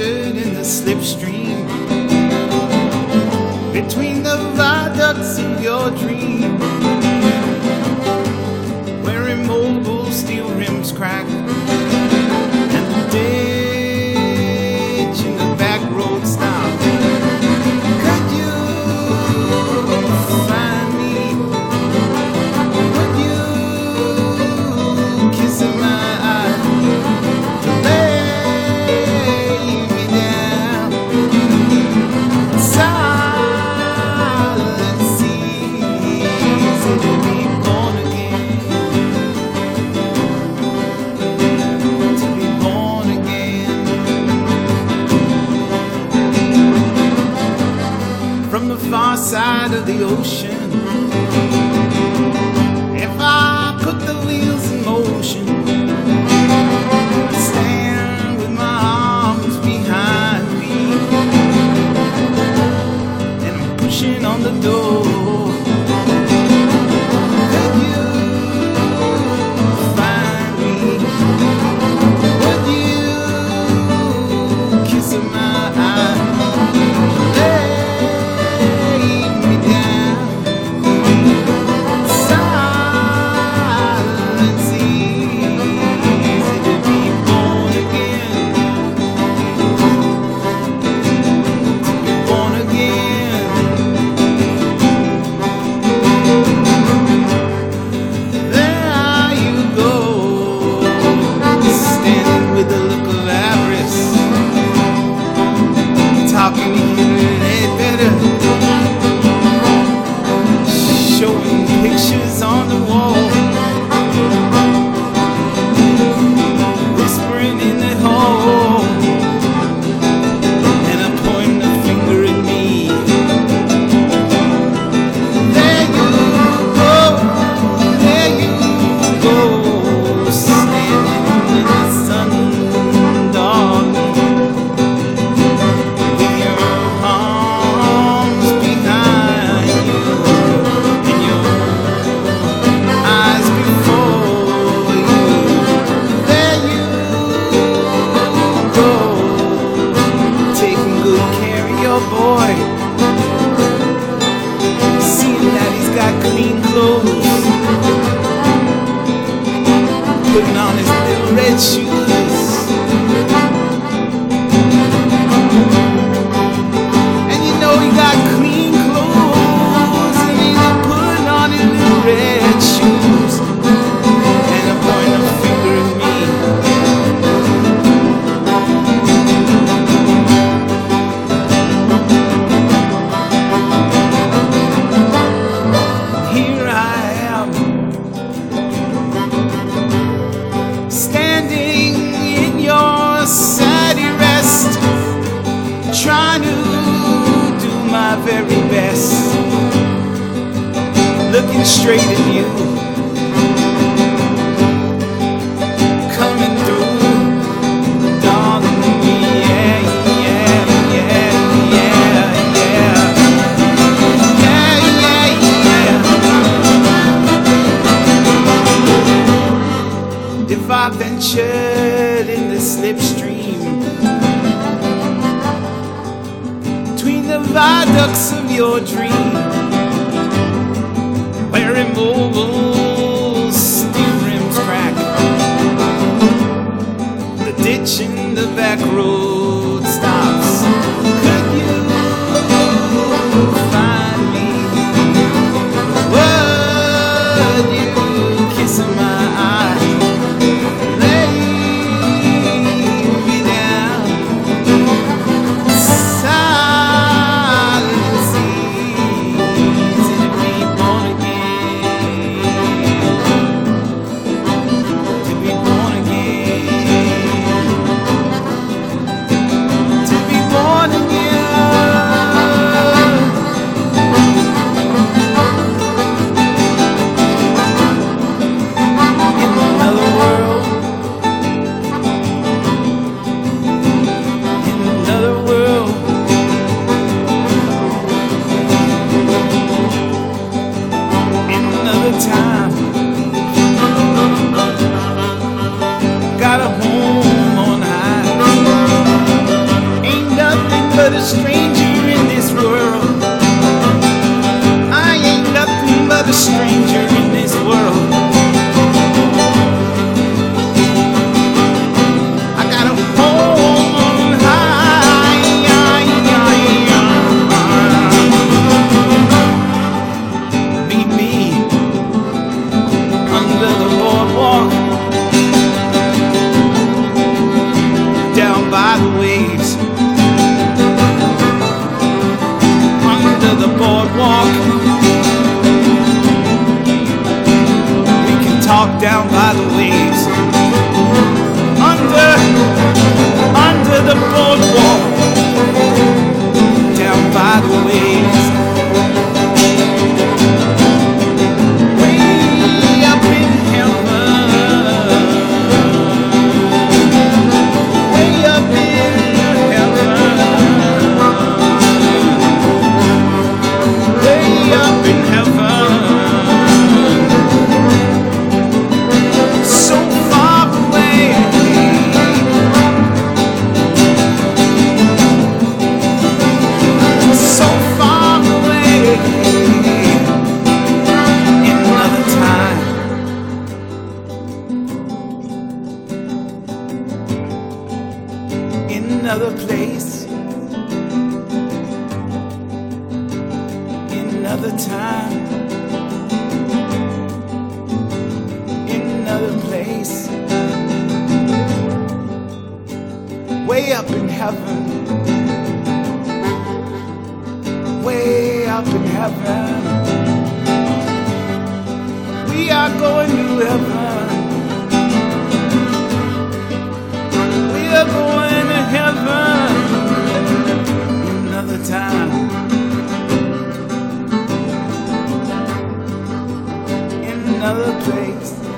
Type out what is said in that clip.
in the slipstream between the viaducts. the ocean. showing pictures on the wall. putting on his little red shoes. looking straight at you. Coming through, darling, yeah, yeah, yeah, yeah, yeah, yeah, yeah, yeah. If I ventured in the slipstream between the viaducts of your dream. Another time. in another place. Way up in heaven. Way up in heaven. We are going to heaven. We are going Place.